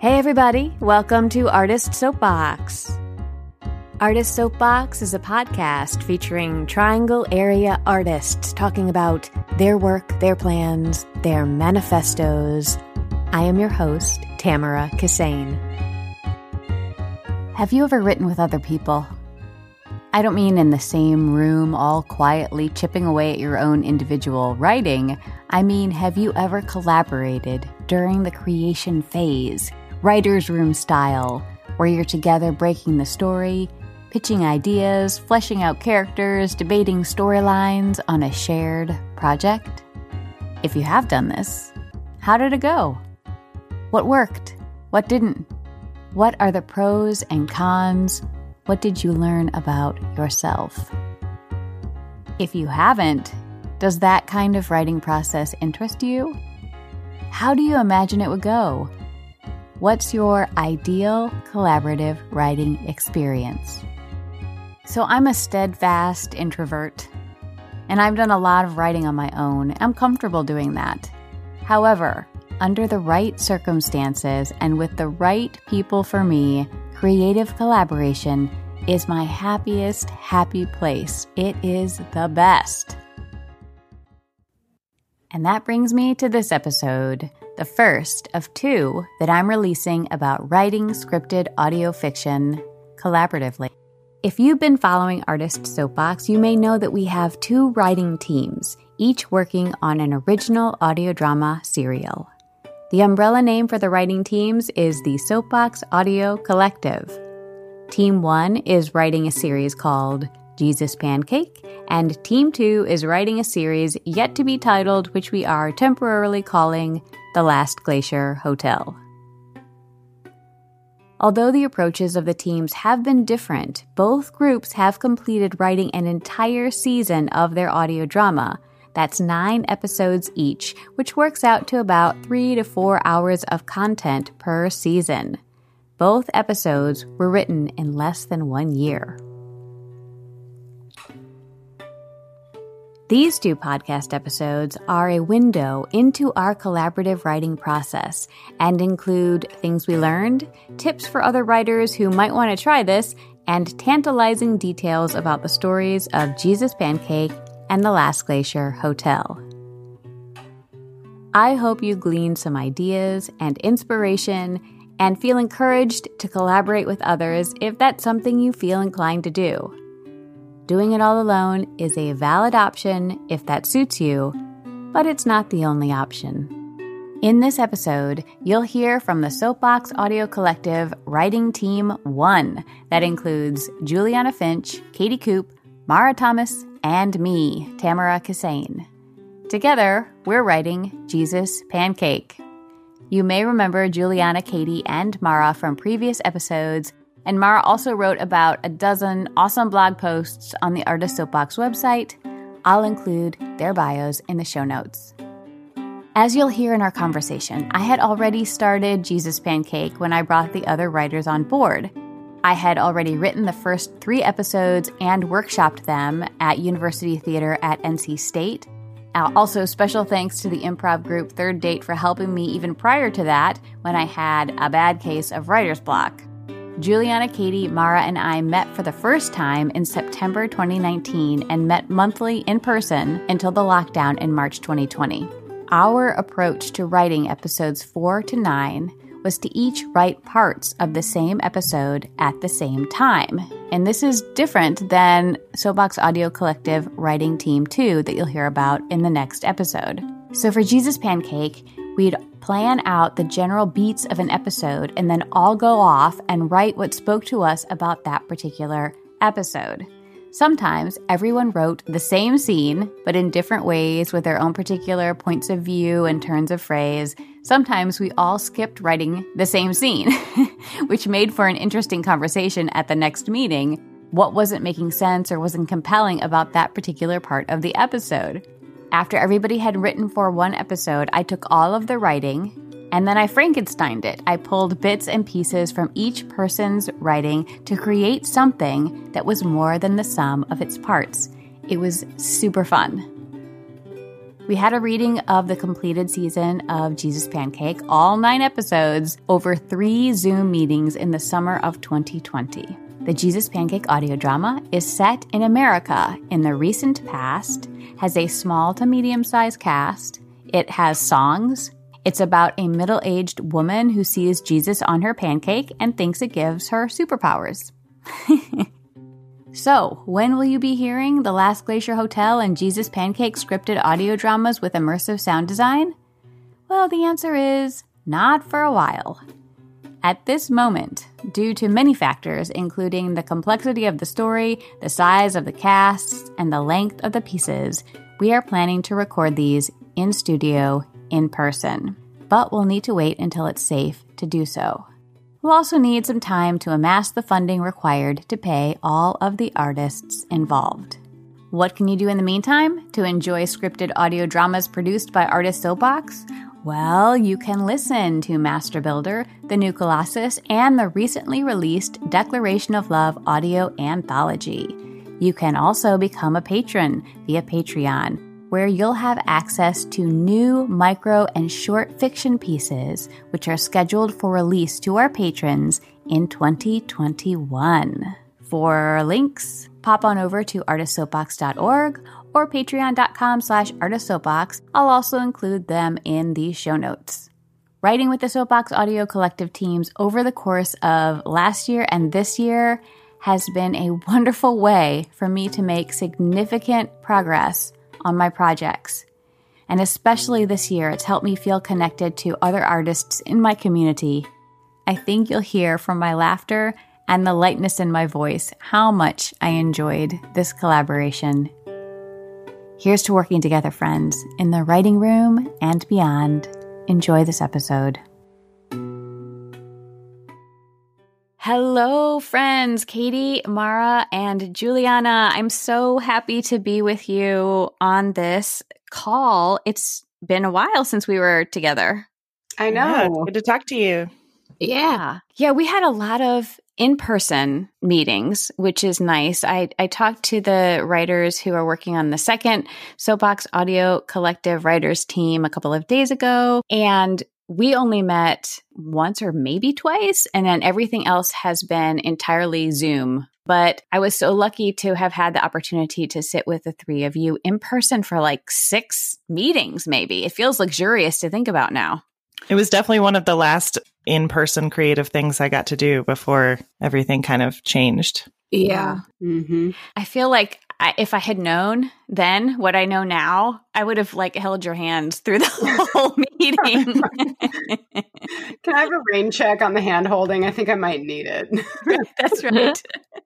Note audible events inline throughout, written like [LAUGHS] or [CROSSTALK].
Hey, everybody, welcome to Artist Soapbox. Artist Soapbox is a podcast featuring Triangle area artists talking about their work, their plans, their manifestos. I am your host, Tamara Kissane. Have you ever written with other people? I don't mean in the same room, all quietly chipping away at your own individual writing. I mean, have you ever collaborated during the creation phase, writer's room style, where you're together breaking the story, pitching ideas, fleshing out characters, debating storylines on a shared project? If you have done this, how did it go? What worked? What didn't? What are the pros and cons? What did you learn about yourself? If you haven't, does that kind of writing process interest you? How do you imagine it would go? What's your ideal collaborative writing experience? So, I'm a steadfast introvert, and I've done a lot of writing on my own. I'm comfortable doing that. However, under the right circumstances and with the right people for me, creative collaboration is my happiest, happy place. It is the best. And that brings me to this episode, the first of two that I'm releasing about writing scripted audio fiction collaboratively. If you've been following Artist Soapbox, you may know that we have two writing teams, each working on an original audio drama serial. The umbrella name for the writing teams is the Soapbox Audio Collective. Team 1 is writing a series called Jesus Pancake, and Team 2 is writing a series yet to be titled, which we are temporarily calling The Last Glacier Hotel. Although the approaches of the teams have been different, both groups have completed writing an entire season of their audio drama that's nine episodes each, which works out to about three to four hours of content per season. Both episodes were written in less than one year. These two podcast episodes are a window into our collaborative writing process and include things we learned, tips for other writers who might want to try this, and tantalizing details about the stories of Jesus Pancake and the Last Glacier Hotel. I hope you glean some ideas and inspiration and feel encouraged to collaborate with others if that's something you feel inclined to do. Doing it all alone is a valid option if that suits you, but it's not the only option. In this episode, you'll hear from the Soapbox Audio Collective Writing Team 1 that includes Juliana Finch, Katie Coop, Mara Thomas, and me, Tamara Kissane. Together, we're writing Jesus Pancake. You may remember Juliana, Katie, and Mara from previous episodes, and Mara also wrote about a dozen awesome blog posts on the Artist Soapbox website. I'll include their bios in the show notes. As you'll hear in our conversation, I had already started Jesus Pancake when I brought the other writers on board. I had already written the first three episodes and workshopped them at University Theater at NC State. Uh, also, special thanks to the improv group Third Date for helping me even prior to that when I had a bad case of writer's block. Juliana, Katie, Mara, and I met for the first time in September 2019 and met monthly in person until the lockdown in March 2020. Our approach to writing episodes 4 to 9 was to each write parts of the same episode at the same time. And this is different than Soapbox Audio Collective Writing Team 2 that you'll hear about in the next episode. So for Jesus Pancake, we'd plan out the general beats of an episode and then all go off and write what spoke to us about that particular episode. Sometimes everyone wrote the same scene, but in different ways with their own particular points of view and turns of phrase. Sometimes we all skipped writing the same scene, [LAUGHS] which made for an interesting conversation at the next meeting. What wasn't making sense or wasn't compelling about that particular part of the episode? After everybody had written for one episode, I took all of the writing, and then I Frankensteined it. I pulled bits and pieces from each person's writing to create something that was more than the sum of its parts. It was super fun. We had a reading of the completed season of Jesus Pancake, all nine episodes, over three Zoom meetings in the summer of 2020. The Jesus Pancake audio drama is set in America in the recent past, has a small to medium sized cast, it has songs. It's about a middle aged woman who sees Jesus on her pancake and thinks it gives her superpowers. [LAUGHS] so, when will you be hearing The Last Glacier Hotel and Jesus Pancake scripted audio dramas with immersive sound design? Well, the answer is not for a while. At this moment, due to many factors, including the complexity of the story, the size of the casts, and the length of the pieces, we are planning to record these in studio in person. But we'll need to wait until it's safe to do so. We'll also need some time to amass the funding required to pay all of the artists involved. What can you do in the meantime to enjoy scripted audio dramas produced by Artist Soapbox? Well, you can listen to Master Builder, The New Colossus, and the recently released Declaration of Love audio anthology. You can also become a patron via Patreon, where you'll have access to new micro and short fiction pieces, which are scheduled for release to our patrons in 2021. For links, pop on over to artistsoapbox.org or patreon.com slash artistsoapbox. I'll also include them in the show notes. Writing with the Soapbox Audio Collective teams over the course of last year and this year has been a wonderful way for me to make significant progress on my projects. And especially this year, it's helped me feel connected to other artists in my community. I think you'll hear from my laughter and the lightness in my voice how much I enjoyed this collaboration Here's to working together, friends, in the writing room and beyond. Enjoy this episode. Hello, friends, Katie, Mara, and Juliana. I'm so happy to be with you on this call. It's been a while since we were together. I know. Yeah, good to talk to you. Yeah. Yeah, we had a lot of in person meetings, which is nice. I, I talked to the writers who are working on the second Soapbox Audio Collective Writers team a couple of days ago, and we only met once or maybe twice, and then everything else has been entirely Zoom. But I was so lucky to have had the opportunity to sit with the three of you in person for like six meetings, maybe. It feels luxurious to think about now. It was definitely one of the last in person creative things I got to do before everything kind of changed. Yeah. Mm-hmm. I feel like I, if I had known then what I know now, I would have like held your hands through the [LAUGHS] whole meeting. [LAUGHS] Can I have a rain check on the hand holding? I think I might need it. [LAUGHS] That's right.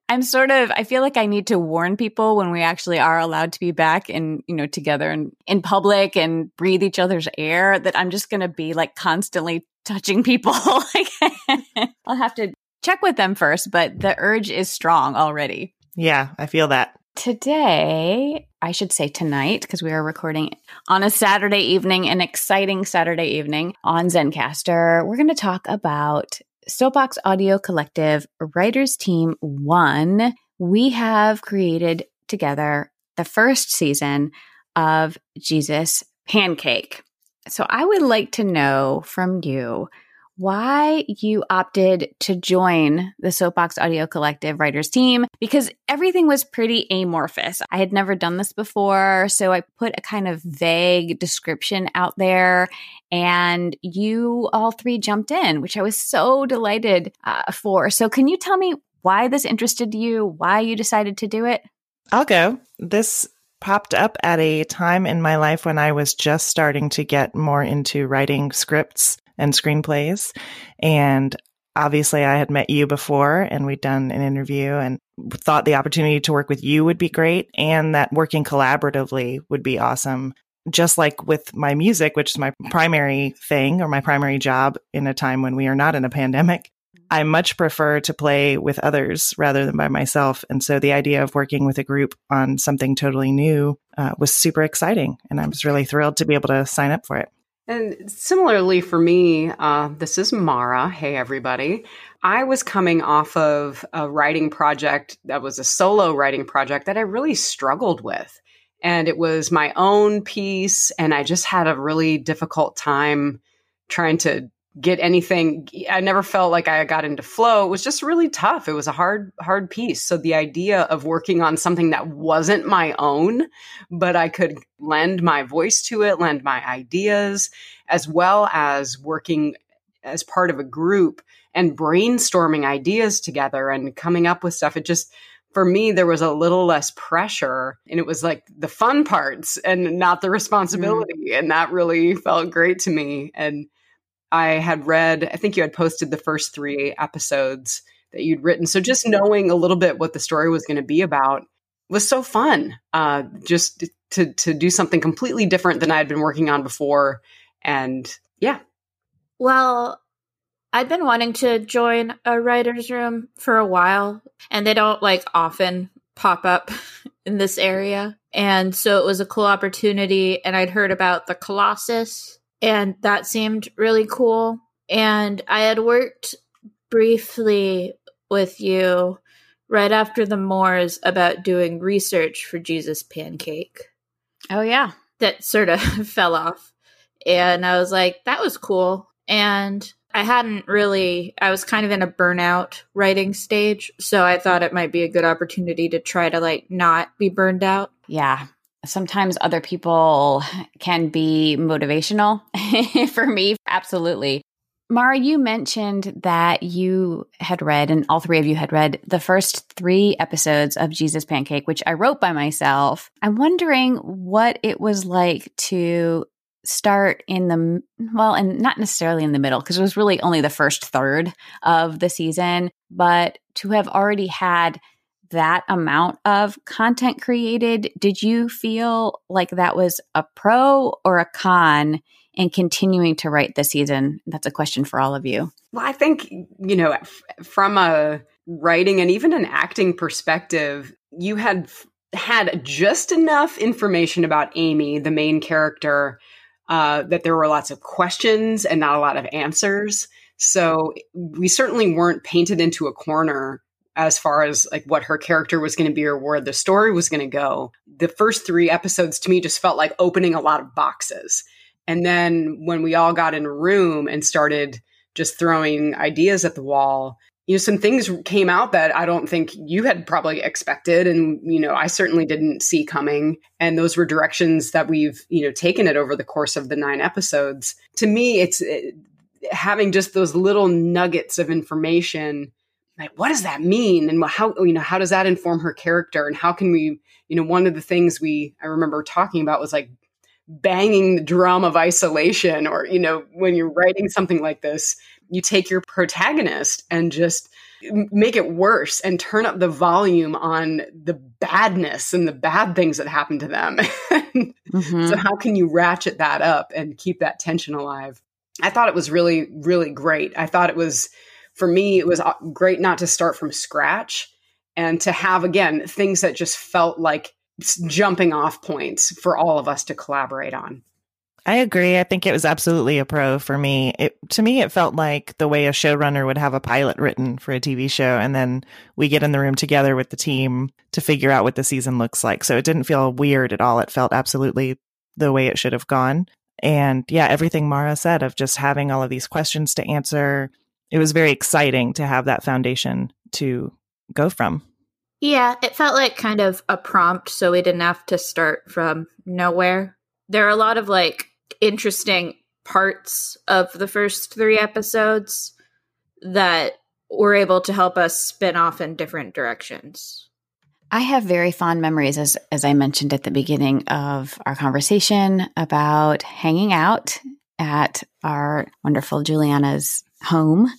I'm sort of I feel like I need to warn people when we actually are allowed to be back and you know together and in public and breathe each other's air that I'm just going to be like constantly touching people. [LAUGHS] I'll have to check with them first, but the urge is strong already. Yeah, I feel that. Today, I should say tonight, because we are recording on a Saturday evening, an exciting Saturday evening on Zencastr. We're going to talk about Soapbox Audio Collective Writers Team 1. We have created together the first season of Jesus Pancake. So I would like to know from you why you opted to join the Soapbox Audio Collective writers team because everything was pretty amorphous. I had never done this before, so I put a kind of vague description out there and you all three jumped in, which I was so delighted uh, for. So can you tell me why this interested you, why you decided to do it? I'll go. This popped up at a time in my life when I was just starting to get more into writing scripts and screenplays. And obviously, I had met you before and we'd done an interview and thought the opportunity to work with you would be great and that working collaboratively would be awesome. Just like with my music, which is my primary thing or my primary job in a time when we are not in a pandemic, I much prefer to play with others rather than by myself. And so the idea of working with a group on something totally new uh, was super exciting. And I was really thrilled to be able to sign up for it. And similarly for me, uh, this is Mara. Hey, everybody. I was coming off of a writing project that was a solo writing project that I really struggled with. and it was my own piece. And I just had a really difficult time trying to get anything. I never felt like I got into flow. It was just really tough. It was a hard, hard piece. So the idea of working on something that wasn't my own, but I could lend my voice to it, lend my ideas, as well as working as part of a group and brainstorming ideas together and coming up with stuff. It just, for me, there was a little less pressure and it was like the fun parts and not the responsibility. Mm. And that really felt great to me. And I had read, I think you had posted the first three episodes that you'd written. So just knowing a little bit what the story was going to be about was so fun. Uh, just to to do something completely different than I had been working on before. And yeah. Well, I've been wanting to join a writer's room for a while, and they don't like often pop up [LAUGHS] in this area. And so it was a cool opportunity. And I'd heard about the Colossus and that seemed really cool. And I had worked briefly with you right after the Moors about doing research for Jesus Pancake. Oh, yeah. That sort of [LAUGHS] fell off. And I was like, that was cool. And I hadn't really, I was kind of in a burnout writing stage. So I thought it might be a good opportunity to try to like not be burned out. Yeah sometimes other people can be motivational. [LAUGHS] For me, absolutely. Mara, you mentioned that you had read, and all three of you had read the first three episodes of Jesus Pancake, which I wrote by myself. I'm wondering what it was like to start in the, well, and not necessarily in the middle, because it was really only the first third of the season, but to have already had that amount of content created, did you feel like that was a pro or a con in continuing to write this season? That's a question for all of you. Well, I think, you know, f- from a writing and even an acting perspective, you had f- had just enough information about Amy, the main character, uh, that there were lots of questions and not a lot of answers. So we certainly weren't painted into a corner as far as like what her character was going to be or where the story was going to go. The first three episodes to me just felt like opening a lot of boxes. And then when we all got in a room and started just throwing ideas at the wall, you know, some things came out that I don't think you had probably expected. And, you know, I certainly didn't see coming. And those were directions that we've, you know, taken it over the course of the nine episodes. To me, it's it, having just those little nuggets of information like what does that mean? And how you know how does that inform her character? And how can we you know one of the things we i remember talking about was like banging the drum of isolation or you know when you're writing something like this you take your protagonist and just make it worse and turn up the volume on the badness and the bad things that happen to them. [LAUGHS] Mm-hmm. so how can you ratchet that up and keep that tension alive? I thought it was really really great. I thought it was for me, it was uh, great not to start from scratch and to have, again, things that just felt like jumping off points for all of us to collaborate on. I agree. I think it was absolutely a pro for me. It to me it felt like the way a showrunner would have a pilot written for a TV show and then we get in the room together with the team to figure out what the season looks like. So it didn't feel weird at all. It felt absolutely the way it should have gone. And yeah, everything Mara said of just having all of these questions to answer, it was very exciting to have that foundation to go from. Yeah, it felt like kind of a prompt, so we didn't have to start from nowhere. There are a lot of like interesting parts of the first three episodes that were able to help us spin off in different directions. I have very fond memories, as as I mentioned at the beginning of our conversation, about hanging out at our wonderful Juliana's home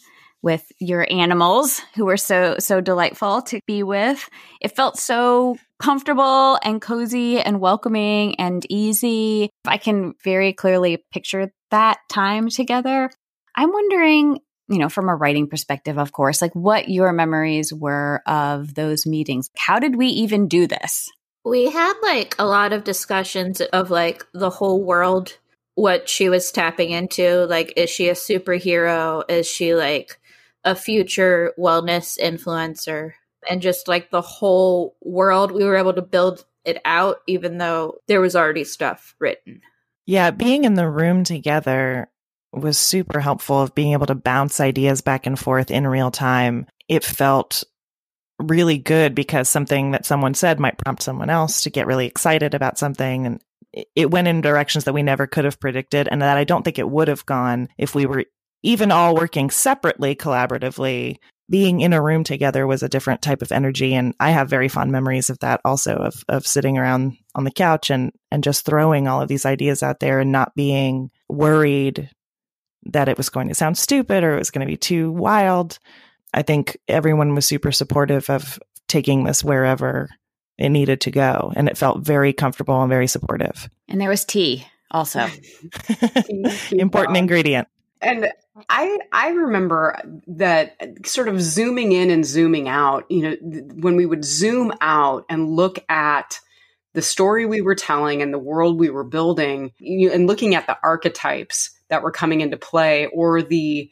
with your animals who were so so delightful to be with. It felt so comfortable and cozy and welcoming and easy. I can very clearly picture that time together. I'm wondering, you know, from a writing perspective, of course, like what your memories were of those meetings. How did we even do this? We had like a lot of discussions of like the whole world what she was tapping into. Like, is she a superhero? Is she like a future wellness influencer? And just like the whole world, we were able to build it out, even though there was already stuff written. Yeah, being in the room together was super helpful of being able to bounce ideas back and forth in real time. It felt really good because something that someone said might prompt someone else to get really excited about something and it went in directions that we never could have predicted and that I don't think it would have gone if we were even all working separately collaboratively. Being in a room together was a different type of energy and i have very fond memories of that also of of sitting around on the couch and and just throwing all of these ideas out there and not being worried that it was going to sound stupid or it was going to be too wild. I think everyone was super supportive of taking this wherever it needed to go and it felt very comfortable and very supportive. And there was tea also. [LAUGHS] Important ingredient. and I I remember that sort of zooming in and zooming out, you know, when we would zoom out and look at the story we were telling and the world we were building you, and looking at the archetypes that were coming into play or the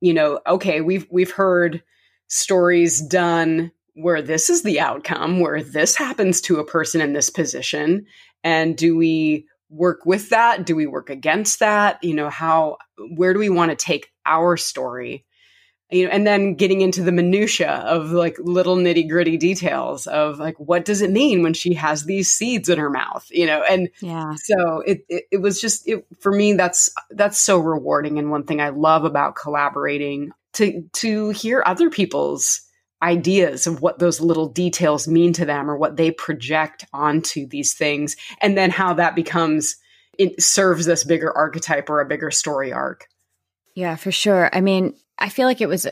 you know, okay, we've we've heard stories done where this is the outcome, where this happens to a person in this position and do we work with that? Do we work against that? You know, how where do we want to take our story? You know, and then getting into the minutia of like little nitty gritty details of like what does it mean when she has these seeds in her mouth? You know, and yeah. So it it, it was just it, for me that's that's so rewarding and one thing I love about collaborating to to hear other people's ideas of what those little details mean to them or what they project onto these things and then how that becomes it serves this bigger archetype or a bigger story arc. Yeah for sure. I mean i feel like it was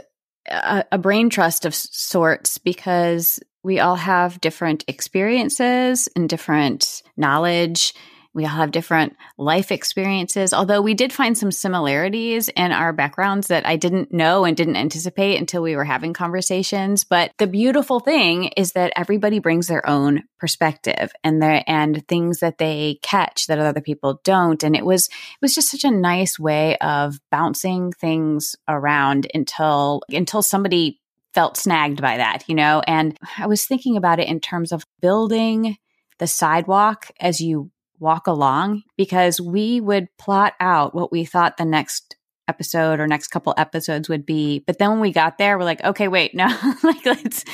a, a brain trust of sorts because we all have different experiences and different knowledge we all have different life experiences, although we did find some similarities in our backgrounds that I didn't know and didn't anticipate until we were having conversations. But the beautiful thing is that everybody brings their own perspective and their and things that they catch that other people don't. And it was it was just such a nice way of bouncing things around until until somebody felt snagged by that, you know? And I was thinking about it in terms of building the sidewalk as you walk along because we would plot out what we thought the next episode or next couple episodes would be. But then when we got there we're like okay wait no [LAUGHS] like let's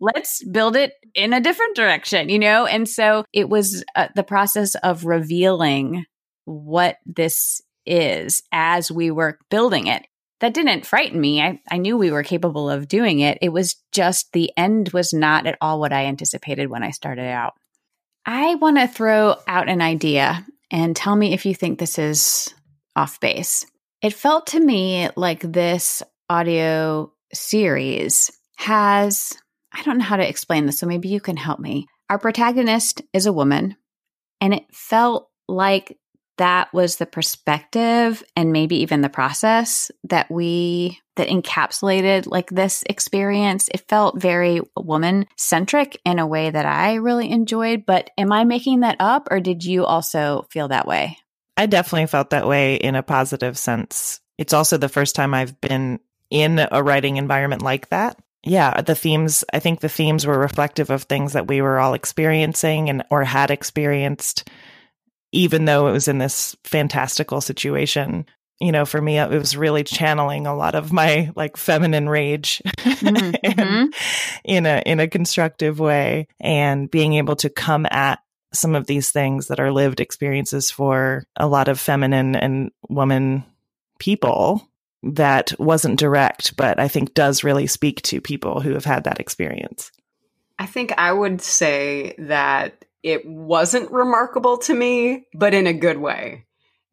let's build it in a different direction you know? And so it was uh, the process of revealing what this is as we were building it. That didn't frighten me. I, I knew we were capable of doing it. It was just the end was not at all what i anticipated when i started out I want to throw out an idea and tell me if you think this is off base. It felt to me like this audio series has, I don't know how to explain this, so maybe you can help me. Our protagonist is a woman, and it felt like that was the perspective and maybe even the process that we that encapsulated like this experience. It felt very woman centric in a way that i really enjoyed but am i making that up or did you also feel that way? I definitely felt that way in a positive sense. It's also the first time i've been in a writing environment like that. Yeah the themes i think the themes were reflective of things that we were all experiencing and or had experienced even though it was in this fantastical situation you know for me it was really channeling a lot of my like feminine rage [LAUGHS] mm-hmm. in a in a constructive way and being able to come at some of these things that are lived experiences for a lot of feminine and woman people that wasn't direct but i think does really speak to people who have had that experience i think i would say that it wasn't remarkable to me, but in a good way.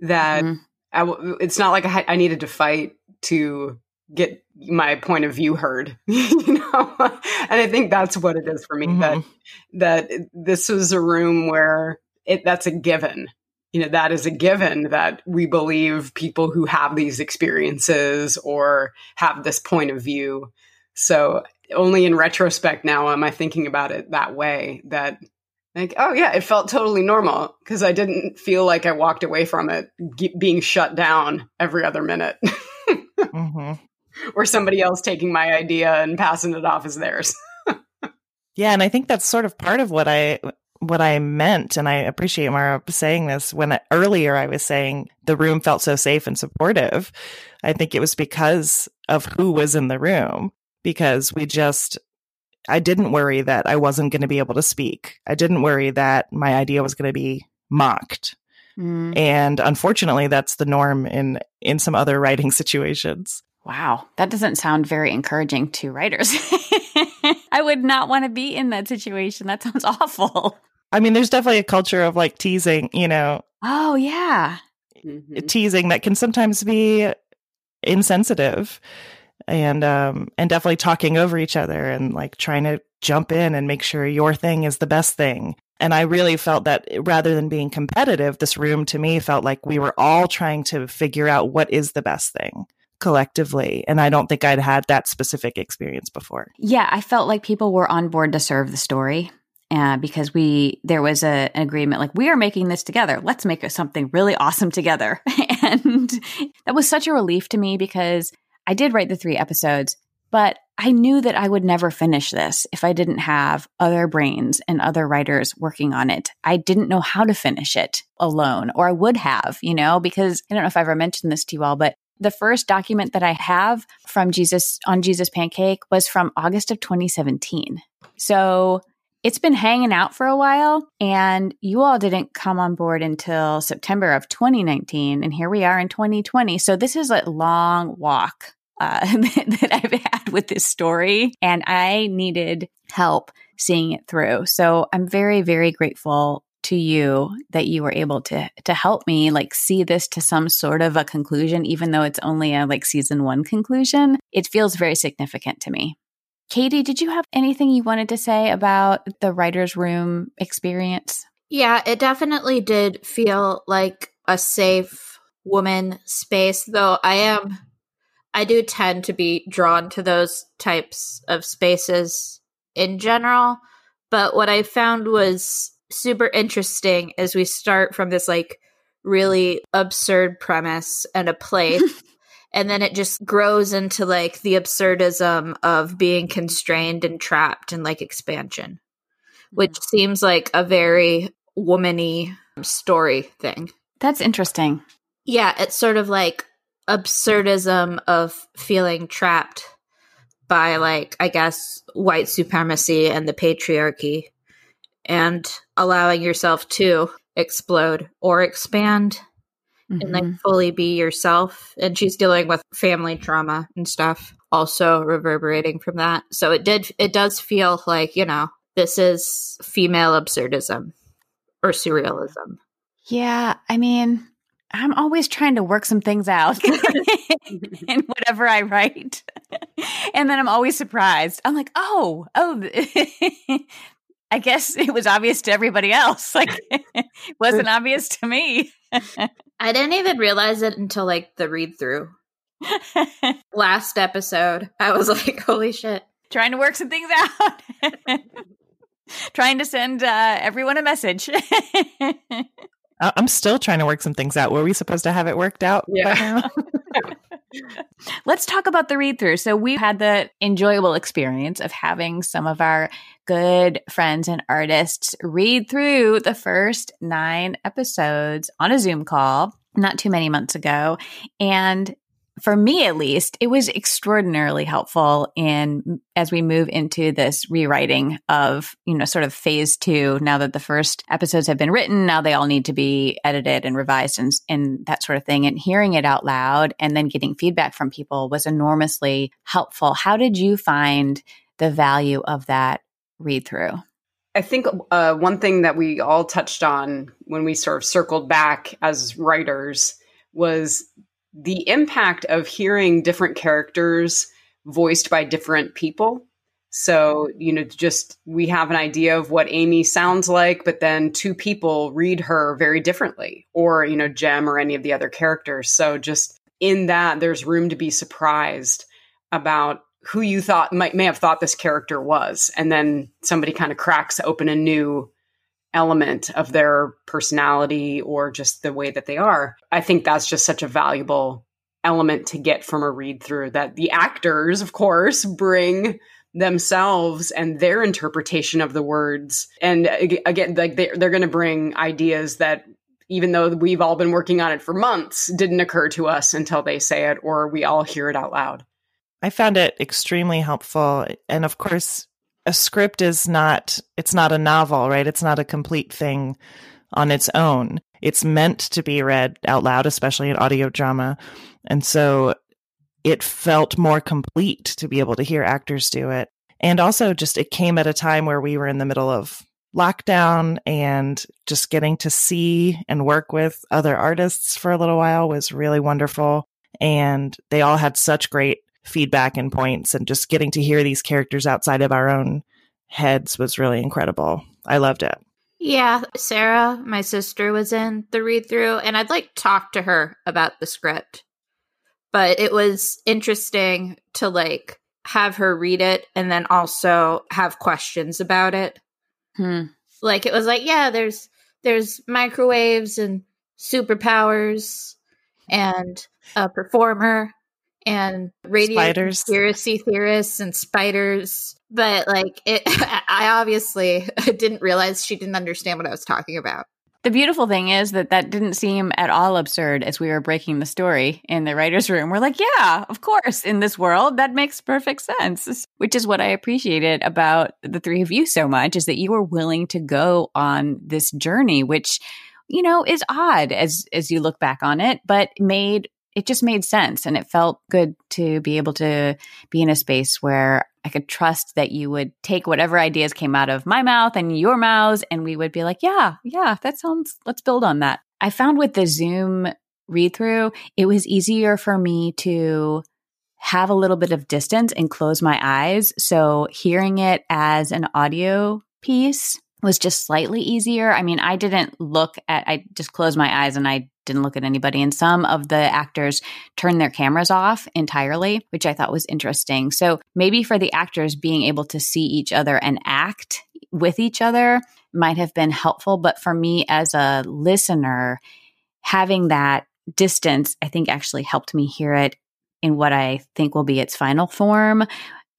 That mm-hmm. it's not like I, I, needed to fight to get my point of view heard, [LAUGHS] you know. and I think that's what it is for me. Mm-hmm. That that this was a room where it that's a given. You know, that is a given that we believe people who have these experiences or have this point of view. So only in retrospect now am I thinking about it that way. That like, oh yeah, it felt totally normal because I didn't feel like I walked away from it ge- being shut down every other minute. [LAUGHS] mm-hmm. Or somebody else taking my idea and passing it off as theirs. [LAUGHS] yeah, and I think that's sort of part of what I what I meant, and I appreciate Mara saying this when earlier I was saying the room felt so safe and supportive. I think it was because of who was in the room, because we just, I didn't worry that I wasn't going to be able to speak. I didn't worry that my idea was going to be mocked. Mm. And unfortunately, that's the norm in in some other writing [LAUGHS] situations. Wow, that doesn't sound very encouraging to writers. [LAUGHS] I would not want to be in that situation. That sounds [LAUGHS] awful. I mean, there's definitely a culture of like teasing, you know. Oh, yeah. Mm-hmm. Teasing that can sometimes be insensitive and um and definitely talking over each other and like trying to jump in and make sure your thing is the best thing. And I really felt that rather than being competitive, this room to me felt like we were all trying to figure out what is the best thing collectively. And I don't think I'd had that specific experience before. Yeah, I felt like people were on board to serve the story. Uh, because we there was a, an agreement like we are making this together let's make something really awesome together [LAUGHS] and that was such a relief to me because i did write the three episodes but i knew that i would never finish this if i didn't have other brains and other writers working on it i didn't know how to finish it alone or i would have you know because i don't know if i ever mentioned this to you all but the first document that I have from Jesus on Jesus Pancake was from August of 2017. So it's been hanging out for a while, and you all didn't come on board until September of 2019. And here we are in 2020. So this is a long walk uh, [LAUGHS] that I've had with this story, and I needed help seeing it through. So I'm very, very grateful to you that you were able to to help me like see this to some sort of a conclusion even though it's only a like season 1 conclusion it feels very significant to me katie did you have anything you wanted to say about the writers room experience? Yeah it definitely did feel like a safe woman space though i am i do tend to be drawn to those types of spaces in general. But what i found was super interesting as we start from this like really absurd premise and a place [LAUGHS] and then it just grows into like the absurdism of being constrained and trapped and like expansion which mm-hmm. seems like a very womany story thing. That's interesting. Yeah it's sort of like absurdism of feeling trapped by like i guess white supremacy and the patriarchy and allowing yourself to explode or expand mm-hmm. and like fully be yourself. And she's dealing with family trauma and stuff, also reverberating from that. So it did, it does feel like, you know, this is female absurdism or surrealism. Yeah. I mean, I'm always trying to work some things out [LAUGHS] [LAUGHS] in whatever I write. and then I'm always surprised. I'm like, oh, oh, [LAUGHS] I guess it was obvious to everybody else. Like, it wasn't obvious to me. I didn't even realize it until like the read through. [LAUGHS] Last episode, I was [LAUGHS] like, holy shit. Trying to work some things out. [LAUGHS] trying to send uh, everyone a message. I'm still trying to work some things out. Were we supposed to have it worked out? Yeah. Let's talk about the read through. So, we had the enjoyable experience of having some of our good friends and artists read through the first nine episodes on a Zoom call not too many months ago. And for me at least, it was extraordinarily helpful in as we move into this rewriting of, you know, sort of phase two. Now that the first episodes have been written, now they all need to be edited and revised and, and that sort of thing. And hearing it out loud and then getting feedback from people was enormously helpful. How did you find the value of that read through? I think uh, one thing that we all touched on when we sort of circled back as writers was the impact of hearing different characters voiced by different people. So, you know, just we have an idea of what Amy sounds like, but then two people read her very differently, or, you know, Jem or any of the other characters. So, just in that, there's room to be surprised about who you thought might may have thought this character was. And then somebody kind of cracks open a new element of their personality or just the way that they are. I think that's just such a valuable element to get from a read through that the actors, of course, bring themselves and their interpretation of the words. And again, like they're, they're going to bring ideas that even though we've all been working on it for months, didn't occur to us until they say it or we all hear it out loud. I found it extremely helpful. And of course, a script is not, it's not a novel, right? It's not a complete thing on its own. It's meant to be read out loud, especially in audio drama. And so it felt more complete to be able to hear actors do it. And also, just it came at a time where we were in the middle of lockdown and just getting to see and work with other artists for a little while was really wonderful. And they all had such great feedback and points, and just getting to hear these characters outside of our own heads was really incredible. I loved it. Yeah, Sarah, my sister, was in the read through, and I'd like talk to her about the script. But it was interesting to like have her read it and then also have questions about it. Hmm. Like it was like, yeah, there's there's microwaves and superpowers and a performer and radio spiders. conspiracy theorists and spiders. But like it [LAUGHS] I obviously [LAUGHS] didn't realize she didn't understand what I was talking about. The beautiful thing is that that didn't seem at all absurd as we were breaking the story in the writer's room. We're like, yeah, of course, in this world, that makes perfect sense, which is what I appreciated about the three of you so much is that you were willing to go on this journey, which, you know, is odd as, as you look back on it, but made it just made sense and it felt good to be able to be in a space where I could trust that you would take whatever ideas came out of my mouth and your mouths and we would be like, yeah, yeah, that sounds, let's build on that. I found with the Zoom read through, it was easier for me to have a little bit of distance and close my eyes. So hearing it as an audio piece was just slightly easier. I mean, I didn't look at, I just closed my eyes and I didn't look at anybody. And some of the actors turned their cameras off entirely, which I thought was interesting. So maybe for the actors being able to see each other and act with each other might have been helpful. But for me as a listener, having that distance, I think actually helped me hear it in what I think will be its final form.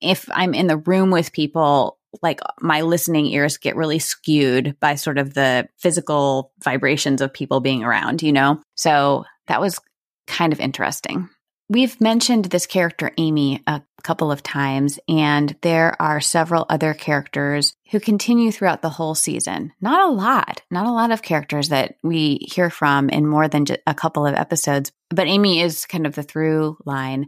If I'm in the room with people, like my listening ears get really skewed by sort of the physical vibrations of people being around, you know? So that was kind of interesting. We've mentioned this character, Amy, a couple of times, and there are several other characters who continue throughout the whole season. Not a lot, not a lot of characters that we hear from in more than a couple of episodes, but Amy is kind of the through line.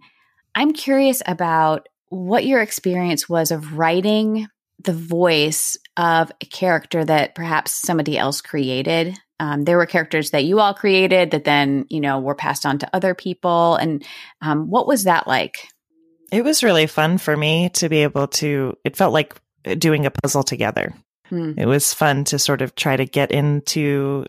I'm curious about what your experience was of writing the voice of a character that perhaps somebody else created. Um, there were characters that you all created that then, you know, were passed on to other people. And um, what was that like? It was really fun for me to be able to, it felt like doing a puzzle together. Hmm. It was fun to sort of try to get into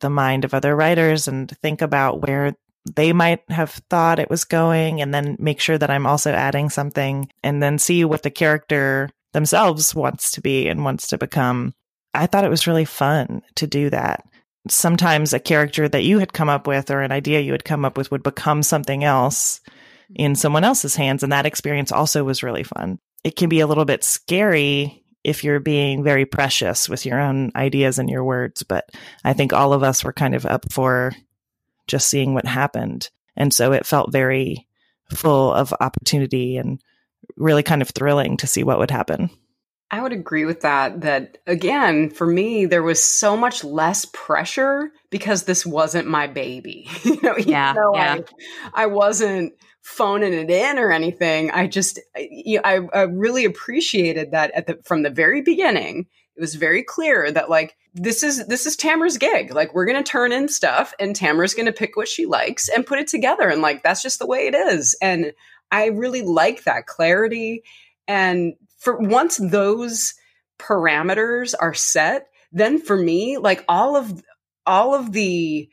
the mind of other writers and think about where they might have thought it was going and then make sure that I'm also adding something and then see what the character themselves wants to be and wants to become. I thought it was really fun to do that. Sometimes a character that you had come up with or an idea you had come up with would become something else hmm. in someone else's hands. And that experience also was really fun. It can be a little bit scary if you're being very precious with your own ideas and your words. But I think all of us were kind of up for just seeing what happened. And so it felt very full of opportunity and really kind of thrilling to see what would happen. I would agree with that. That again, for me, there was so much less pressure because this wasn't my baby. [LAUGHS] you know, yeah, yeah. I, I, wasn't phoning it in or anything. I just, I, I really appreciated that at the from the very beginning. It was very clear that like this is this is Tamara's gig. Like we're gonna turn in stuff, and Tamara's gonna pick what she likes and put it together, and like that's just the way it is. And I really like that clarity. And for once those parameters are set, then for me, like all of all of the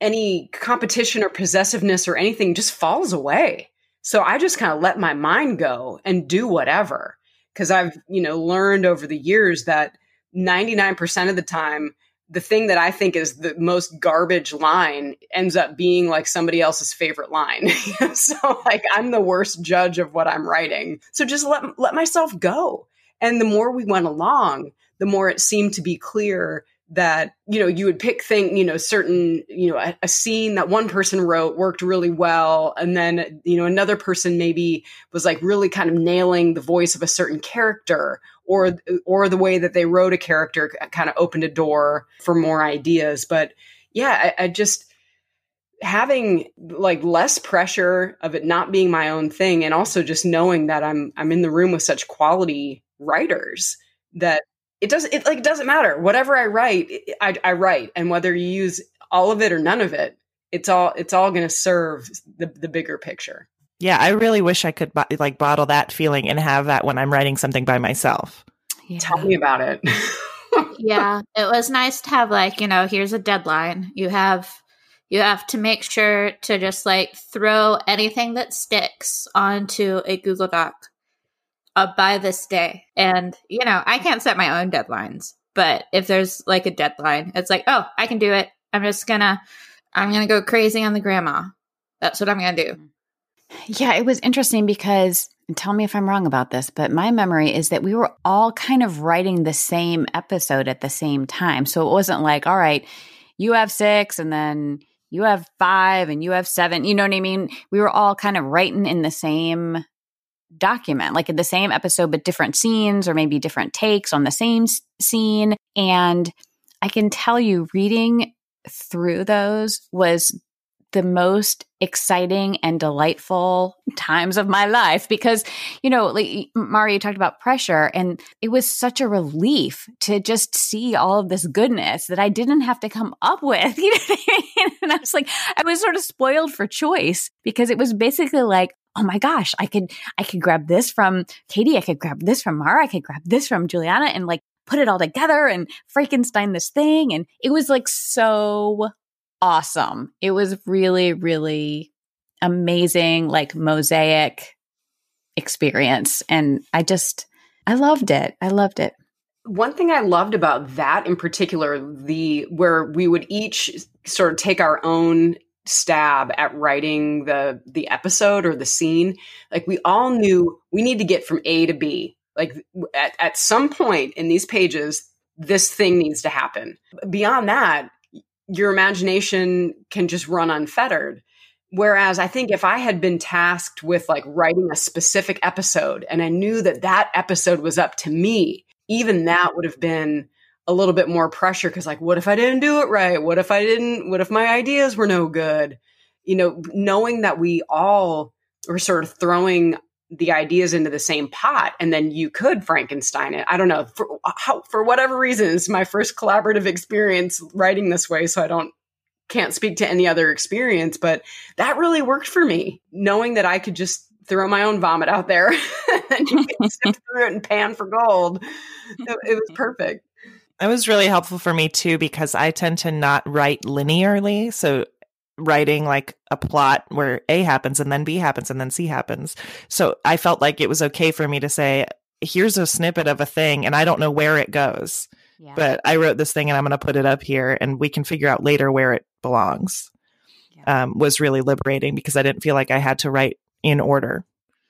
any competition or possessiveness or anything just falls away. So I just kind of let my mind go and do whatever. Cause I've, you know, learned over the years that 99% of the time, the thing that I think is the most garbage line ends up being like somebody else's favorite line. [LAUGHS] so like I'm the worst judge of what I'm writing. So just let let myself go. And the more we went along, the more it seemed to be clear that you know you would pick thing you know certain you know a, a, scene that one person wrote worked really well and then you know another person maybe was like really kind of nailing the voice of a certain character or or the way that they wrote a character kind of opened a door for more ideas. But yeah I, I just having like less pressure of it not being my own thing and also just knowing that i'm i'm in the room with such quality writers that it doesn't it like it doesn't matter. Whatever i write I, I write. And whether you use all of it or none of it it's all it's all going to serve the the bigger picture. Yeah i really wish i could like bottle that feeling and have that when i'm writing something by myself. Yeah. tell me about it. [LAUGHS] Yeah it was nice to have like you know here's a deadline. You have you have to make sure to just like throw anything that sticks onto a google doc uh, by this day. And, you know, I can't set my own deadlines, but if there's like a deadline, it's like, oh, I can do it. I'm just gonna, I'm gonna go crazy on the grandma. That's what I'm gonna do. Yeah, it was interesting because tell me if I'm wrong about this, but my memory is that we were all kind of writing the same episode at the same time. So it wasn't like, all right, you have six and then you have five and you have seven. You know what I mean? We were all kind of writing in the same document, like in the same episode, but different scenes or maybe different takes on the same scene. And I can tell you, reading through those was the most exciting and delightful times of my life because you know like Mari talked about pressure and it was such a relief to just see all of this goodness that I didn't have to come up with [LAUGHS] you know I mean? and I was like I was sort of spoiled for choice because it was basically like oh my gosh, I could, I could grab this from Katie. I could grab this from Mara. I could grab this from Juliana and like put it all together and Frankenstein this thing. And it was like so awesome. It was really, really amazing, like mosaic experience. And I just, I loved it. I loved it. One thing I loved about that in particular, the where we would each sort of take our own stab at writing the the episode or the scene. Like we all knew we need to get from a to b. Like at, at some point in these pages this thing needs to happen. Beyond that your imagination can just run unfettered. Whereas i think if i had been tasked with like writing a specific episode and i knew that that episode was up to me even that would have been a little bit more pressure because like what if i didn't do it right? What if i didn't what if my ideas were no good? You know knowing that we all were sort of throwing the ideas into the same pot and then you could frankenstein it. I don't know. For how, for whatever reason it's my first collaborative experience writing this way so i don't can't speak to any other experience but that really worked for me knowing that i could just throw my own vomit out there [LAUGHS] and you can sift through it and pan for gold. It, it was perfect it was really helpful for me too because I tend to not write linearly. So writing like a plot where A happens and then B happens and then C happens. So I felt like it was okay for me to say, here's a snippet of a thing and I don't know where it goes. Yeah. But I wrote this thing and I'm going to put it up here and we can figure out later where it belongs. Yeah. Um, was really liberating because I didn't feel like I had to write in order.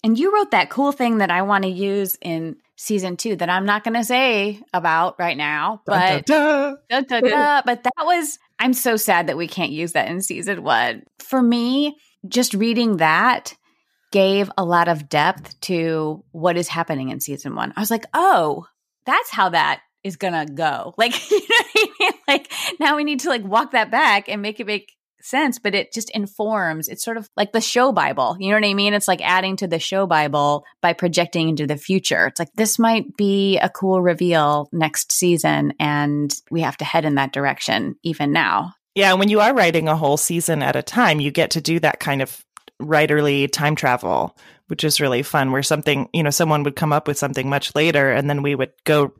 And you wrote that cool thing that I want to use in season two that I'm not going to say about right now, but dun, dun, dun. [LAUGHS] but that was I'm so sad that we can't use that in season one. For me, just reading that gave a lot of depth to what is happening in season one. I was like, oh, that's how that is gonna go. [LAUGHS] Like, [LAUGHS] you know I mean? Like now we need to like walk that back and make it make sense, but it just informs. It's sort of like the show Bible. You know what I mean? It's like adding to the show Bible by projecting into the future. It's like this might be a cool reveal next season, and we have to head in that direction even now. Yeah, when you are writing a whole season at a time, you get to do that kind of writerly time travel, which is really fun. Where something, you know, someone would come up with something much later, and then we would go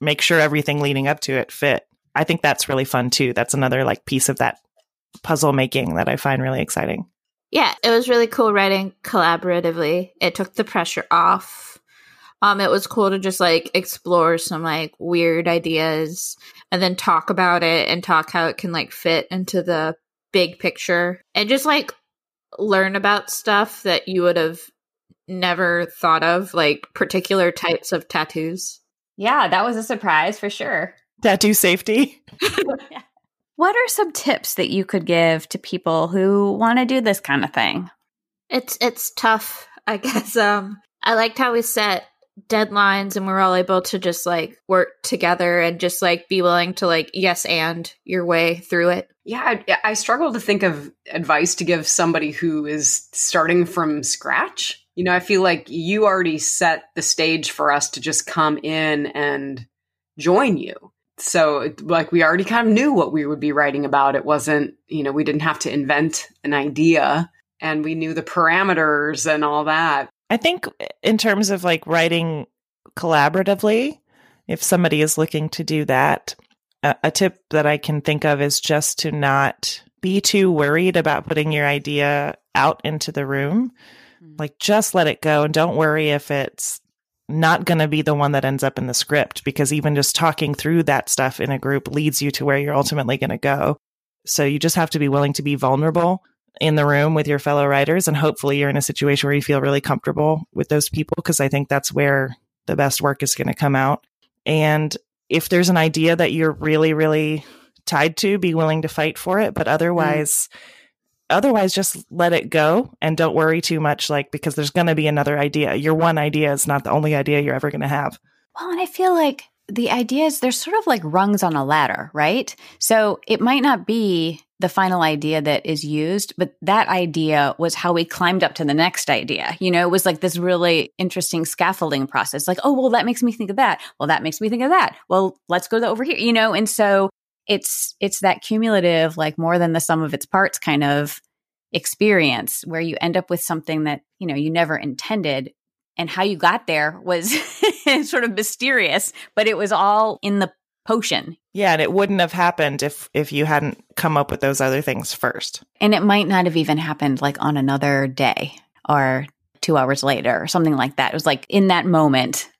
make sure everything leading up to it fit. I think that's really fun too. That's another like piece of that puzzle making that I find really exciting. Yeah, it was really cool writing collaboratively. It took the pressure off. Um, it was cool to just like explore some like weird ideas. and then talk about it and talk how it can like fit into the big picture and just like learn about stuff that you would have never thought of, like particular types of tattoos. Yeah, that was a surprise for sure. Tattoo safety. [LAUGHS] [LAUGHS] What are some tips that you could give to people who want to do this kind of thing? It's it's tough, I [LAUGHS] guess. Um I liked how we set deadlines and we're all able to just like work together and just like be willing to like yes and your way through it. Yeah, I, I struggle to think of advice to give somebody who is starting from scratch. You know, I feel like you already set the stage for us to just come in and join you. So, like, we already kind of knew what we would be writing about. It wasn't, you know, we didn't have to invent an idea and we knew the parameters and all that. I think in terms of like writing collaboratively, if somebody is looking to do that, a, a tip that I can think of is just to not be too worried about putting your idea out into the room. Hmm. Like just let it go and don't worry if it's not going to be the one that ends up in the script because even just talking through that stuff in a group leads you to where you're ultimately going to go. So you just have to be willing to be vulnerable in the room with your fellow writers and hopefully you're in a situation where you feel really comfortable with those people because I think that's where the best work is going to come out. And if there's an idea that you're really really tied to, be willing to fight for it, but otherwise mm otherwise just let it go and don't worry too much like because there's going to be another idea. Your one idea is not the only idea you're ever going to have. Well and i feel like the ideas they're sort of like rungs on a ladder right? So it might not be the final idea that is used but that idea was how we climbed up to the next idea. You know it was like this really interesting scaffolding process like oh well that makes me think of that. Well that makes me think of that. Well let's go over here you know? And so it's it's that cumulative like more than the sum of its parts kind of experience where you end up with something that you know you never intended. And how you got there was [LAUGHS] sort of mysterious but it was all in the potion. Yeah and it wouldn't have happened if if you hadn't come up with those other things first. And it might not have even happened like on another day or 2 hours later or something like that. It was like in that moment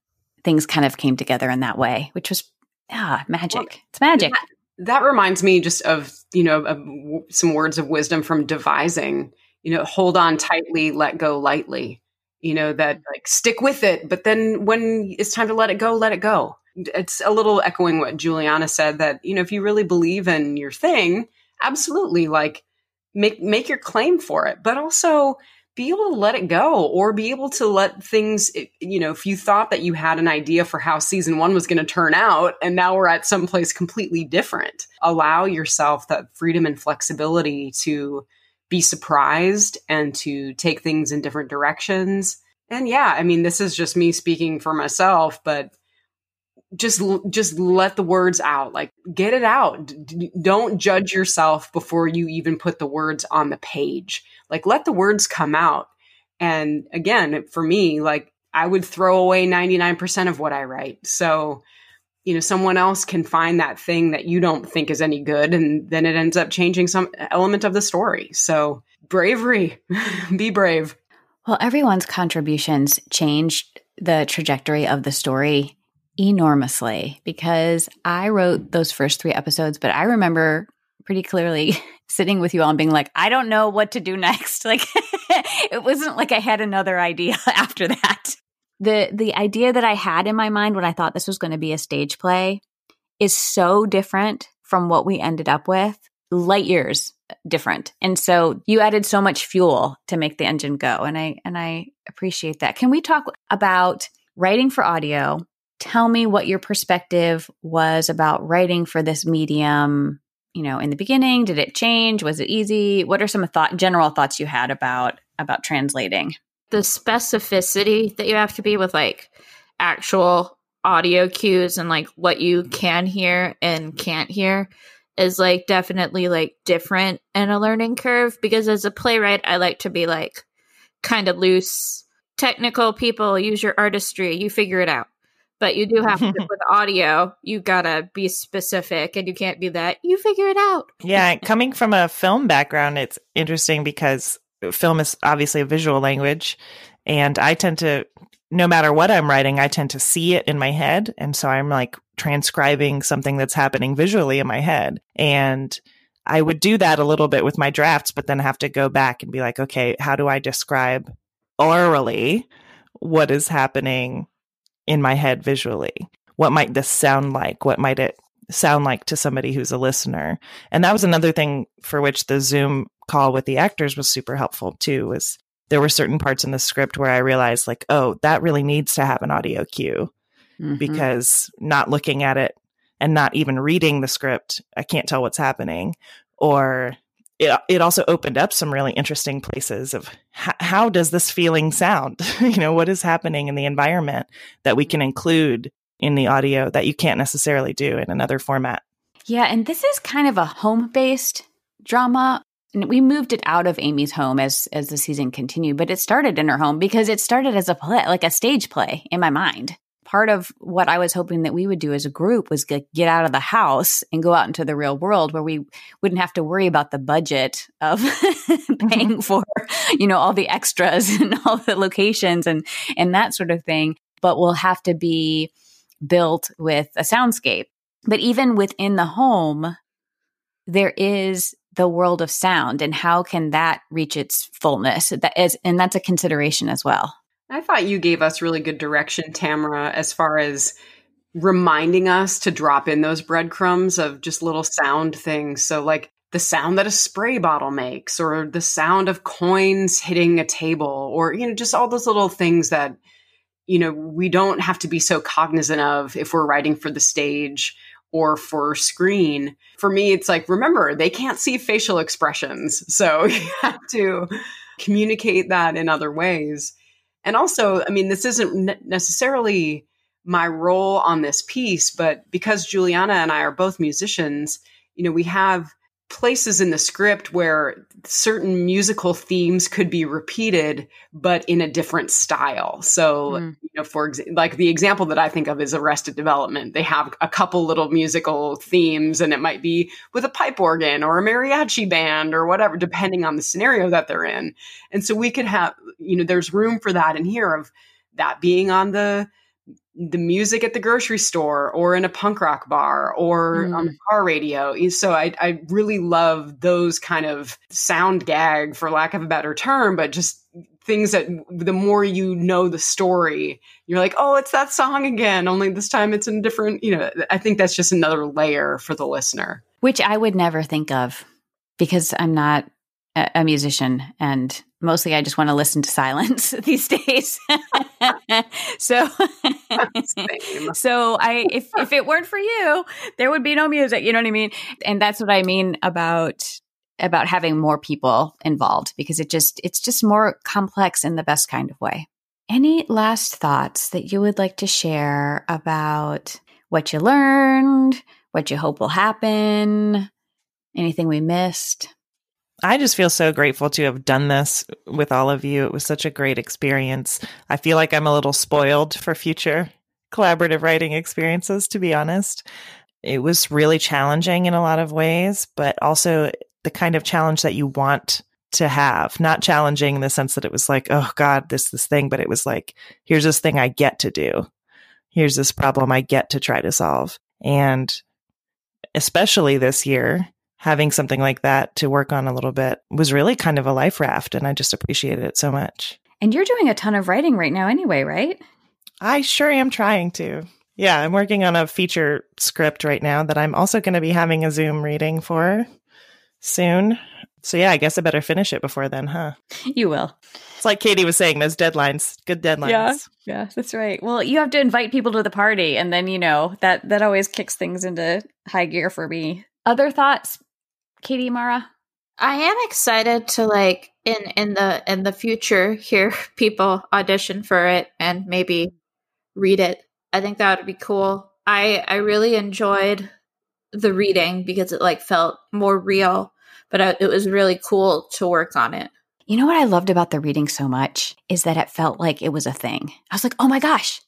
things kind of came together in that way which was ah magic. Well, it's magic that reminds me just of, you know, of some words of wisdom from devising, you know, hold on tightly, let go lightly, you know, that like stick with it. But then when it's time to let it go, let it go. It's a little echoing what Juliana said that, you know, if you really believe in your thing, absolutely like make, make your claim for it, but also be able to let it go or be able to let things you know if you thought that you had an idea for how season one was going to turn out and now we're at some place completely different allow yourself that freedom and flexibility to be surprised and to take things in different directions. And yeah i mean this is just me speaking for myself but just just let the words out like get it out. D- don't judge yourself before you even put the words on the page. Like let the words come out. And again for me like i would throw away 99% of what i write. So you know someone else can find that thing that you don't think is any good and then it ends up changing some element of the story. So bravery. [LAUGHS] Be brave. Well everyone's contributions changed the trajectory of the story enormously because I wrote those first three episodes, but I remember pretty clearly [LAUGHS] sitting with you all and being like, I don't know what to do next. [LAUGHS] Like it wasn't like I had another idea [LAUGHS] after that. The the idea that I had in my mind when I thought this was going to be a stage play is so different from what we ended up with. Light years uh, different. And so you added so much fuel to make the engine go and I and I appreciate that. Can we talk about writing for audio tell me what your perspective was about writing for this medium you know in the beginning? Did it change? Was it easy? What are some thought general thoughts you had about about translating? The specificity that you have to be with like actual audio cues and like what you can hear and can't hear is like definitely like different in a learning curve because as a playwright I like to be like kind of loose. Technical people use your artistry you figure it out but you do have to [LAUGHS] with audio you gotta be specific and you can't be that you figure it out yeah coming from a film background it's interesting because film is obviously a visual language and i tend to no matter what I'm writing, I tend to see it in my head. And so I'm like transcribing something that's happening visually in my head. And I would do that a little bit with my drafts, but then have to go back and be like, okay, how do I describe orally what is happening in my head visually? What might this sound like? What might it sound like to somebody who's a listener? And that was another thing for which the Zoom call with the actors was super helpful too, was there were certain parts in the script where I realized like, oh, that really needs to have an audio cue mm-hmm. because not looking at it and not even reading the script, I can't tell what's happening. Or it, it also opened up some really interesting places of h- how does this feeling sound? [LAUGHS] you know, what is happening in the environment that we can include in the audio that you can't necessarily do in another format. Yeah, and this is kind of a home based drama and we moved it out of Amy's home as as the season continued, but it started in her home because it started as a play, like a stage play in my mind. Part of what I was hoping that we would do as a group was get, get out of the house and go out into the real world where we wouldn't have to worry about the budget of [LAUGHS] paying mm-hmm. for, you know, all the extras [LAUGHS] and all the locations and and that sort of thing, but we'll have to be built with a soundscape. But even within the home, there is the world of sound and how can that reach its fullness that is and that's a consideration as well i thought you gave us really good direction tamara as far as reminding us to drop in those breadcrumbs of just little sound things so like the sound that a spray bottle makes or the sound of coins hitting a table or you know just all those little things that you know we don't have to be so cognizant of if we're writing for the stage or for screen. For me, it's like, remember, they can't see facial expressions. So [LAUGHS] you have to communicate that in other ways. And also, I mean, this isn't necessarily my role on this piece, but because Juliana and I are both musicians, you know, we have places in the script where certain musical themes could be repeated but in a different style. So mm. you know for example like the example that i think of is arrested development. They have a couple little musical themes and it might be with a pipe organ or a mariachi band or whatever depending on the scenario that they're in. And so we could have you know there's room for that in here of that being on the the music at the grocery store or in a punk rock bar or mm. on the car radio. So I, I really love those kind of sound gag, for lack of a better term, but just things that the more you know the story, you're like, oh, it's that song again, only this time it's in different, you know, I think that's just another layer for the listener. Which I would never think of because I'm not a musician and mostly I just want to listen to silence [LAUGHS] these days. [LAUGHS] so [LAUGHS] so I if if it weren't for you, there would be no music, you know what I mean? And that's what I mean about about having more people involved because it just it's just more complex in the best kind of way. Any last thoughts that you would like to share about what you learned, what you hope will happen, anything we missed? I just feel so grateful to have done this with all of you. It was such a great experience. I feel like I'm a little spoiled for future collaborative writing experiences, to be honest. It was really challenging in a lot of ways, but also the kind of challenge that you want to have. Not challenging in the sense that it was like, oh God, this, this thing, but it was like, here's this thing I get to do. Here's this problem I get to try to solve. And especially this year, having something like that to work on a little bit was really kind of a life raft. And I just appreciated it so much. And you're doing a ton of writing right now, anyway, right? I sure am trying to. Yeah, I'm working on a feature script right now that I'm also going to be having a Zoom reading for soon. So, yeah, I guess I better finish it before then, huh? You will. It's like Katie was saying, those deadlines, good deadlines. Yeah, yeah, that's right. Well, you have to invite people to the party, and then, you know, that, that always kicks things into high gear for me. Other thoughts Katie Mara? I am excited to like in in the in the future hear [LAUGHS] people audition for it and maybe read it. I think that would be cool. I I really enjoyed the reading because it like felt more real, but I, it was really cool to work on it. You know what I loved about the reading so much is that it felt like it was a thing. I was like, "Oh my gosh,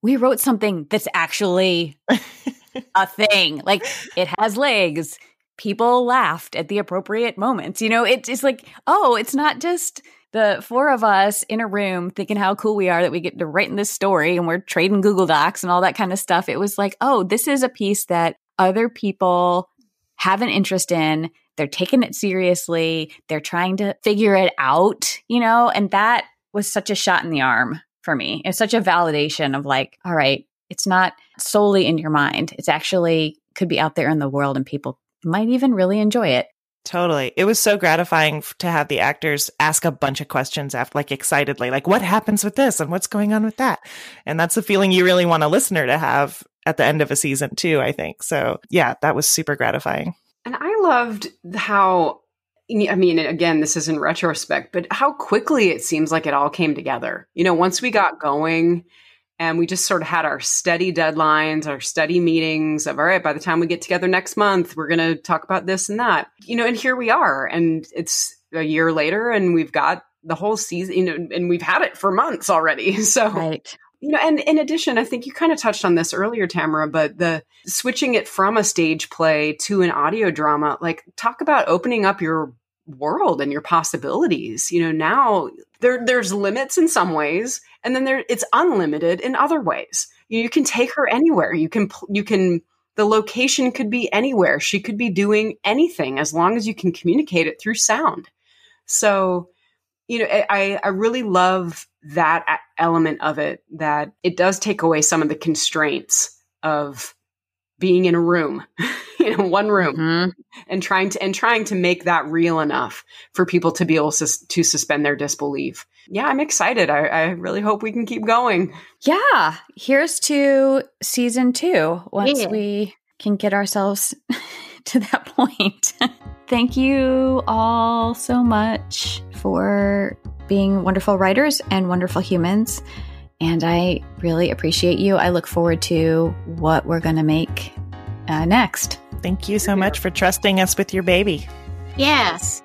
we wrote something that's actually [LAUGHS] a thing. Like it has legs people laughed at the appropriate moments. You know, it's it's like, oh, it's not just the four of us in a room thinking how cool we are that we get to write in this story and we're trading Google Docs and all that kind of stuff. It was like, oh, this is a piece that other people have an interest in. They're taking it seriously. They're trying to figure it out, you know, and that was such a shot in the arm for me. It's such a validation of like, all right, it's not solely in your mind. It's actually could be out there in the world and people might even really enjoy it. Totally. It was so gratifying to have the actors ask a bunch of questions after like excitedly, like what happens with this and what's going on with that. And that's the feeling you really want a listener to have at the end of a season too, I think. So yeah, that was super gratifying. And I loved how I mean, again, this is in retrospect, but how quickly it seems like it all came together. You know, once we got going and we just sort of had our steady deadlines, our steady meetings of, all right, by the time we get together next month, we're going to talk about this and that. You know, and here we are. And it's a year later and we've got the whole season, you know, and we've had it for months already. [LAUGHS] So, right. you know, and in addition, I think you kind of touched on this earlier, Tamara, but the switching it from a stage play to an audio drama, like talk about opening up your world and your possibilities. You know, now there there's limits in some ways and then there it's unlimited in other ways. You, can take her anywhere. You can you can the location could be anywhere. She could be doing anything as long as you can communicate it through sound. So you know i i really love that element of it that it does take away some of the constraints of being in a room [LAUGHS] you know one room mm-hmm. and trying to and trying to make that real enough for people to be able to, to suspend their disbelief. Yeah i'm excited. I, I really hope we can keep going. Yeah. Here's to season two once yeah. we can get ourselves [LAUGHS] to that point. [LAUGHS] Thank you all so much for being wonderful writers and wonderful humans and I really appreciate you. I look forward to what we're going to make uh, next. Thank you so much for trusting us with your baby. Yes.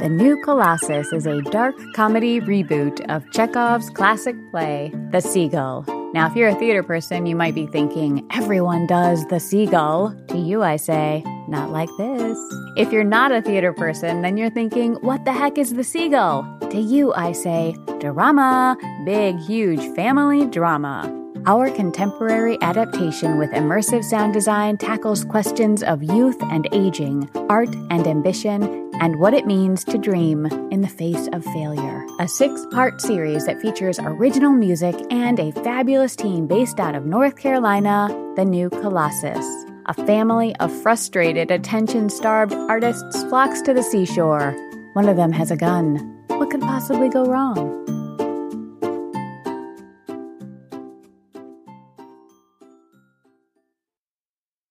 The New Colossus is a dark comedy reboot of Chekhov's classic play, The Seagull. Now, if you're a theater person, you might be thinking, everyone does The Seagull. To you, I say, not like this. If you're not a theater person, then you're thinking, what the heck is The Seagull? To you, I say, drama, big, huge family drama. Our contemporary adaptation with immersive sound design tackles questions of youth and aging, art and ambition, and what it means to dream in the face of failure. A six part series that features original music and a fabulous team based out of North Carolina, the new Colossus. A family of frustrated, attention starved artists flocks to the seashore. One of them has a gun. What could possibly go wrong?